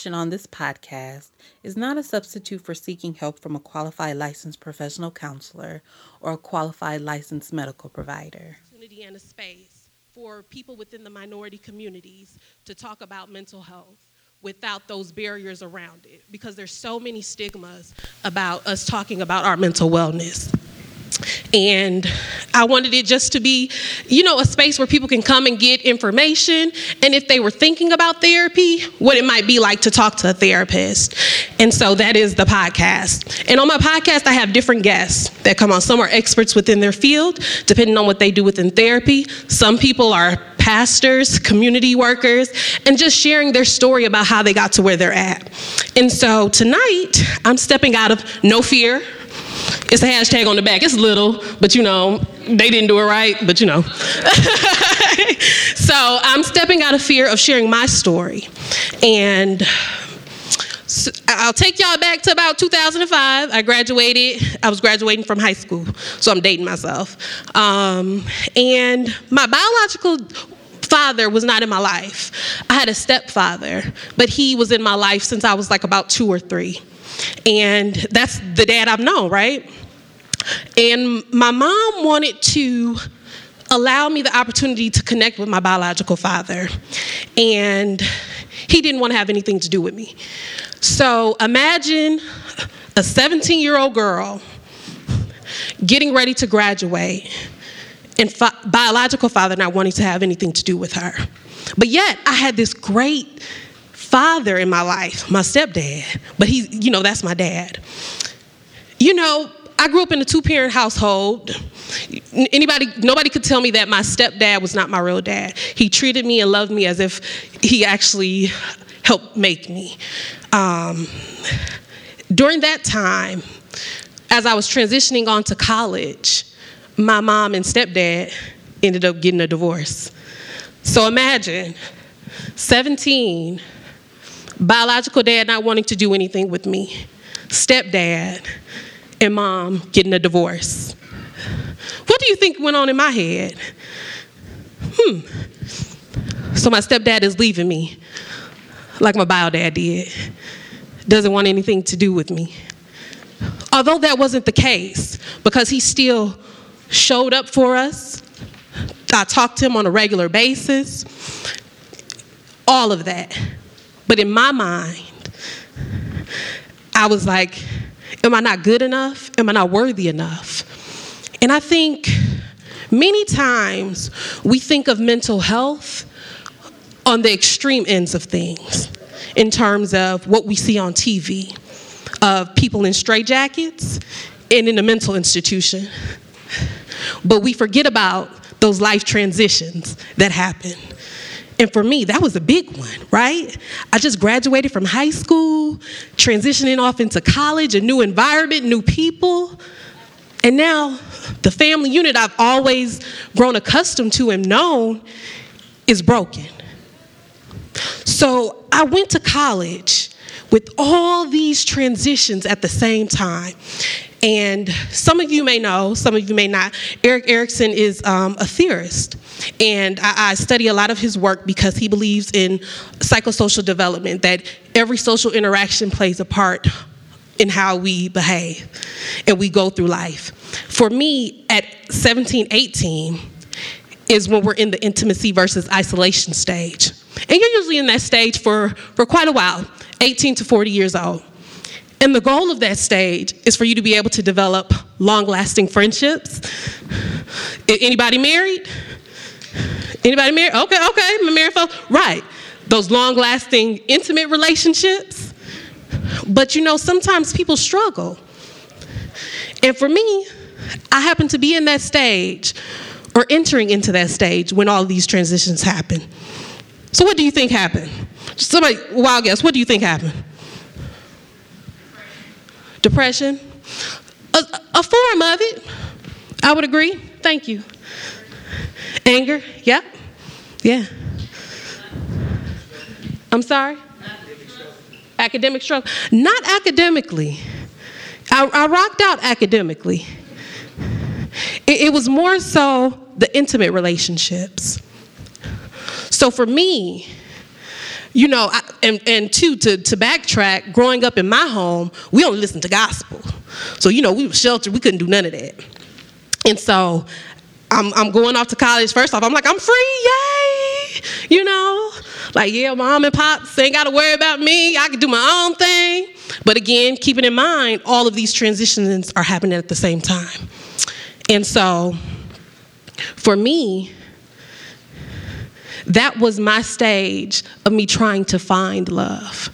information on this podcast is not a substitute for seeking help from a qualified licensed professional counselor or a qualified licensed medical provider. Opportunity and a space for people within the minority communities to talk about mental health without those barriers around it because there's so many stigmas about us talking about our mental wellness. And I wanted it just to be, you know, a space where people can come and get information. And if they were thinking about therapy, what it might be like to talk to a therapist. And so that is the podcast. And on my podcast, I have different guests that come on. Some are experts within their field, depending on what they do within therapy. Some people are pastors, community workers, and just sharing their story about how they got to where they're at. And so tonight, I'm stepping out of no fear it's a hashtag on the back. It's little, but you know, they didn't do it right, but you know. so I'm stepping out of fear of sharing my story. And so I'll take y'all back to about 2005. I graduated, I was graduating from high school, so I'm dating myself. Um, and my biological father was not in my life. I had a stepfather, but he was in my life since I was like about two or three. And that's the dad I've known, right? And my mom wanted to allow me the opportunity to connect with my biological father. And he didn't want to have anything to do with me. So imagine a 17 year old girl getting ready to graduate and fa- biological father not wanting to have anything to do with her. But yet, I had this great father in my life, my stepdad, but he, you know, that's my dad. You know, I grew up in a two parent household. Anybody, nobody could tell me that my stepdad was not my real dad. He treated me and loved me as if he actually helped make me. Um, during that time, as I was transitioning on to college, my mom and stepdad ended up getting a divorce. So imagine 17 biological dad not wanting to do anything with me, stepdad and mom getting a divorce. What do you think went on in my head? Hmm. So my stepdad is leaving me, like my bio dad did. Doesn't want anything to do with me. Although that wasn't the case, because he still showed up for us. I talked to him on a regular basis. All of that. But in my mind, I was like, am I not good enough? Am I not worthy enough? And I think many times we think of mental health on the extreme ends of things in terms of what we see on TV of people in straitjackets and in a mental institution. But we forget about those life transitions that happen. And for me, that was a big one, right? I just graduated from high school, transitioning off into college, a new environment, new people. And now the family unit I've always grown accustomed to and known is broken. So I went to college with all these transitions at the same time. And some of you may know, some of you may not. Erik Erikson is um, a theorist. And I, I, study a lot of his work because he believes in psychosocial development, that every social interaction plays a part in how we behave and we go through life. For me, at 17, 18, is when we're in the intimacy versus isolation stage. And you're usually in that stage for, for quite a while, 18 to 40 years old. And the goal of that stage is for you to be able to develop long lasting friendships. Anybody married? Anybody married? Okay, okay, my married folks. Right. Those long lasting intimate relationships. But you know, sometimes people struggle. And for me, I happen to be in that stage or entering into that stage when all these transitions happen. So, what do you think happened? Somebody, wild guess, what do you think happened? Depression? A, a form of it. I would agree. Thank you. Anger? Yep. Yeah. I'm sorry? Academic struggle. Not academically. I, I rocked out academically. It, it was more so the intimate relationships. So for me, you know, I, and, and two, to, to backtrack, growing up in my home, we only listened to gospel. So, you know, we were sheltered, we couldn't do none of that. And so I'm, I'm going off to college. First off, I'm like, I'm free, yay! You know, like, yeah, mom and pops ain't got to worry about me. I can do my own thing. But again, keeping in mind, all of these transitions are happening at the same time. And so, for me, that was my stage of me trying to find love.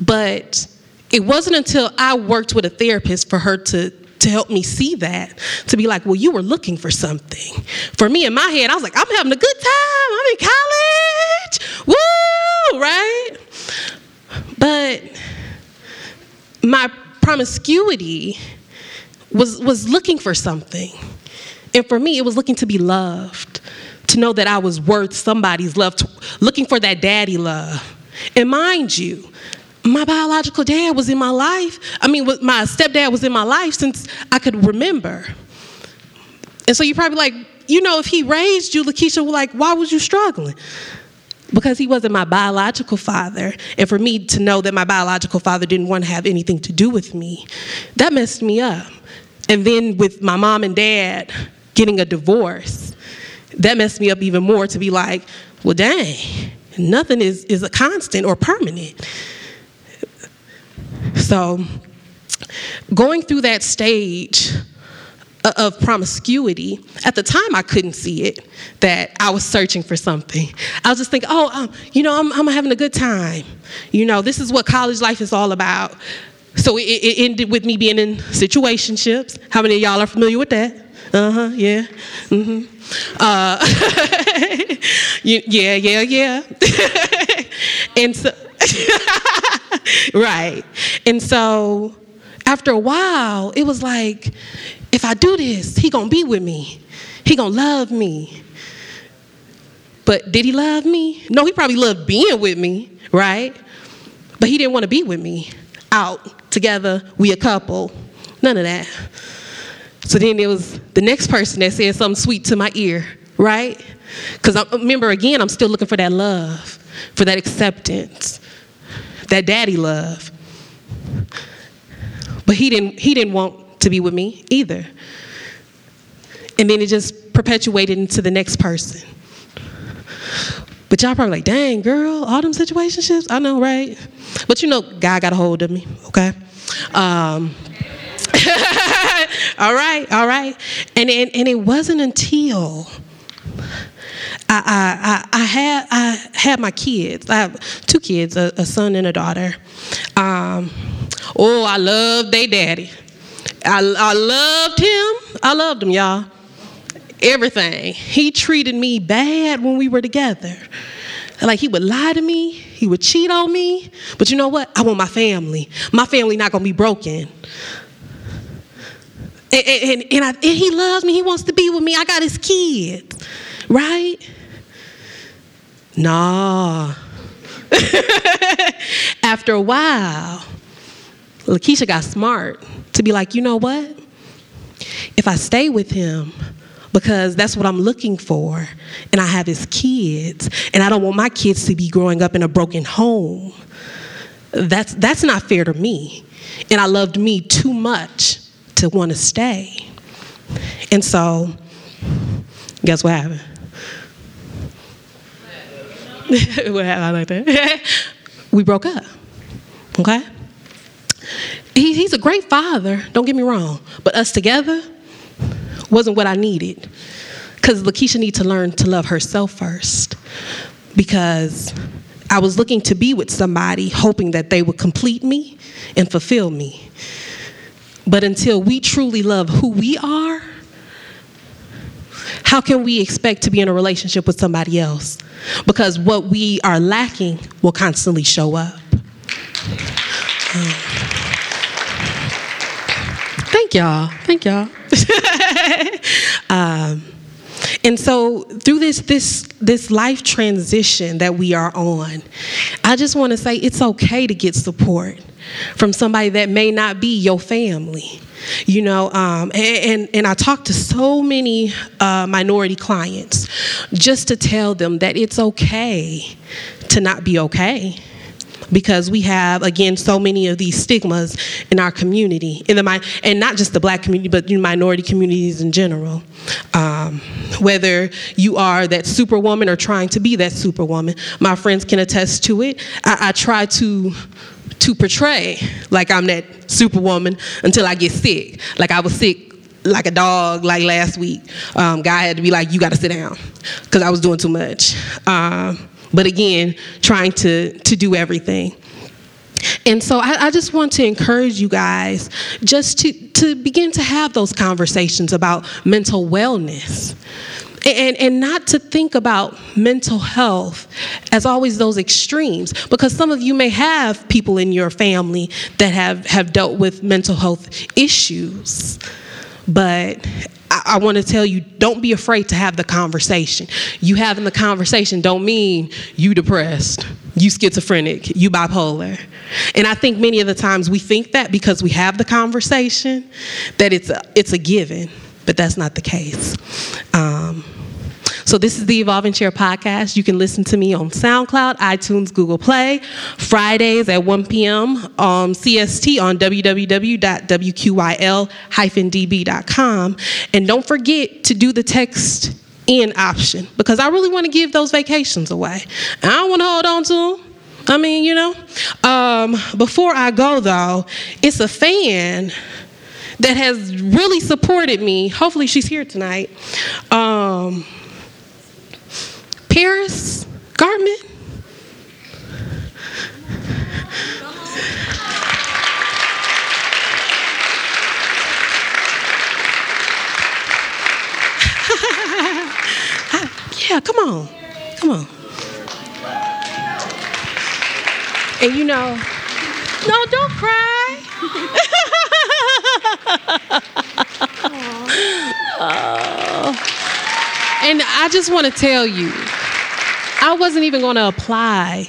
But it wasn't until I worked with a therapist for her to to help me see that to be like well you were looking for something. For me in my head i was like i'm having a good time. I'm in college. Woo right? But my promiscuity was was looking for something. And for me it was looking to be loved to know that I was worth somebody's love, looking for that daddy love. And mind you, my biological dad was in my life. I mean, my stepdad was in my life since I could remember. And so you're probably like, you know, if he raised you, Lakiesha, like, why was you struggling? Because he wasn't my biological father. And for me to know that my biological father didn't want to have anything to do with me, that messed me up. And then with my mom and dad getting a divorce, that messed me up even more to be like, well, dang, nothing is, is a constant or permanent. So, going through that stage of promiscuity, at the time I couldn't see it, that I was searching for something. I was just thinking, oh, um, you know, I'm, I'm, having a good time. You know, this is what college life is all about. So it, it ended with me being in situationships. How many of y'all are familiar with that? Uh huh, yeah. Mm-hmm. Uh, yeah, yeah, yeah. and so, right. And so, after a while, it was like, if I do this, he gonna be with me. He gonna love me. But did he love me? No, he probably loved being with me, right? But he didn't want to be with me out together, we a couple. None of that. So then there was the next person that said something sweet to my ear, right? Because I remember again, I'm still looking for that love, for that acceptance, that daddy love. But he didn't, he didn't want to be with me either. And then it just perpetuated into the next person. But y'all probably like, dang, girl, all them situationships? I know, right? But you know, God got a hold of me, okay? Um, all right, all right. And, and, and it wasn't until I, I, I, had, I had my kids. I have two kids, a, a son and a daughter. Um, oh, I loved their daddy. I, I loved him. I loved him, y'all. Everything. He treated me bad when we were together. Like he would lie to me, he would cheat on me. But you know what? I want my family. My family not gonna be broken. And, and, and, I, and he loves me. He wants to be with me. I got his kids, right? Nah. After a while, Lakiesha got smart to be like, you know what? If I stay with him, because that's what I'm looking for, and I have his kids, and I don't want my kids to be growing up in a broken home. That's that's not fair to me. And I loved me too much to want to stay. And so, guess what happened? what happened? I like that. we broke up. Okay? He, he's a great father, don't get me wrong, but us together wasn't what I needed. Because Lakiesha needed to learn to love herself first. Because I was looking to be with somebody, hoping that they would complete me and fulfill me. But until we truly love who we are, how can we expect to be in a relationship with somebody else? Because what we are lacking will constantly show up. Thank y'all. Thank y'all. um, and so through this this this life transition that we are on, I just want to say it's okay to get support from somebody that may not be your family. You know, um, and, and, and I talk to so many uh, minority clients just to tell them that it's okay to not be okay. because we have again so many of these stigmas in our community in the and not just the black community but in minority communities in general um, whether you are that superwoman or trying to be that superwoman my friends can attest to it I, I try to to portray like i'm that superwoman until i get sick like i was sick like a dog like last week um, guy had to be like you got to sit down because i was doing too much um, but again, trying to, to do everything. And so I, I, just want to encourage you guys just to, to begin to have those conversations about mental wellness. And, and not to think about mental health as always those extremes, because some of you may have people in your family that have, have dealt with mental health issues. But I, I want to tell you don't be afraid to have the conversation. You having the conversation don't mean you depressed, you schizophrenic, you bipolar. And I think many of the times we think that because we have the conversation that it's a, it's a given, but that's not the case. Um, so this is the Evolving Chair podcast. You can listen to me on SoundCloud, iTunes, Google Play, Fridays at 1 p.m. Um, CST on www.wqyl-db.com. And don't forget to do the text in option because I really want to give those vacations away. I don't want to hold on to them. I mean, you know. Um, before I go, though, it's a fan that has really supported me. Hopefully, she's here tonight. Um, Paris Gartman? yeah, come on. Come on. And you know, no, don't cry. oh. And I just want to tell you, I wasn't even going to apply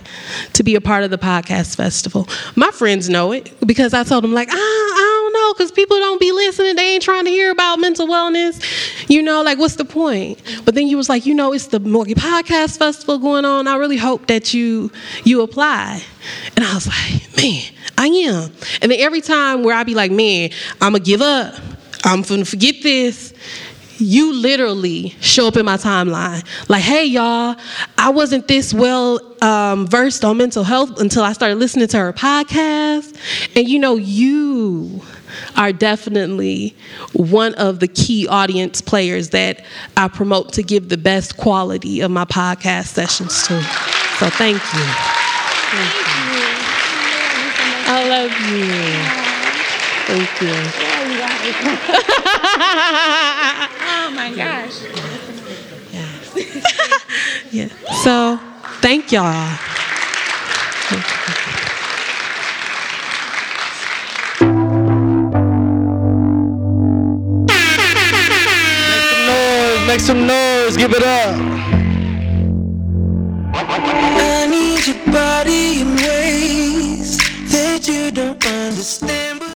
to be a part of the podcast festival. My friends know it because I told them, like, ah, I don't know, because people don't be listening. They ain't trying to hear about mental wellness. You know, like, what's the point? But then you was like, you know, it's the Morgan Podcast Festival going on. I really hope that you you apply. And I was like, man, I am. And then every time where I'd be like, man, I'm going to give up. I'm going to forget this you literally show up in my timeline. Like hey y'all i wasn't this well um, versed on mental health until i started listening to her podcast. And you know you are definitely one of the key audience players that i promote to give the best quality of my podcast sessions to. So thank you, thank you. i love you. Thank you my gosh. Yeah. yeah. So thank y'all. Make some noise, give it up. I need your body in ways that you don't understand.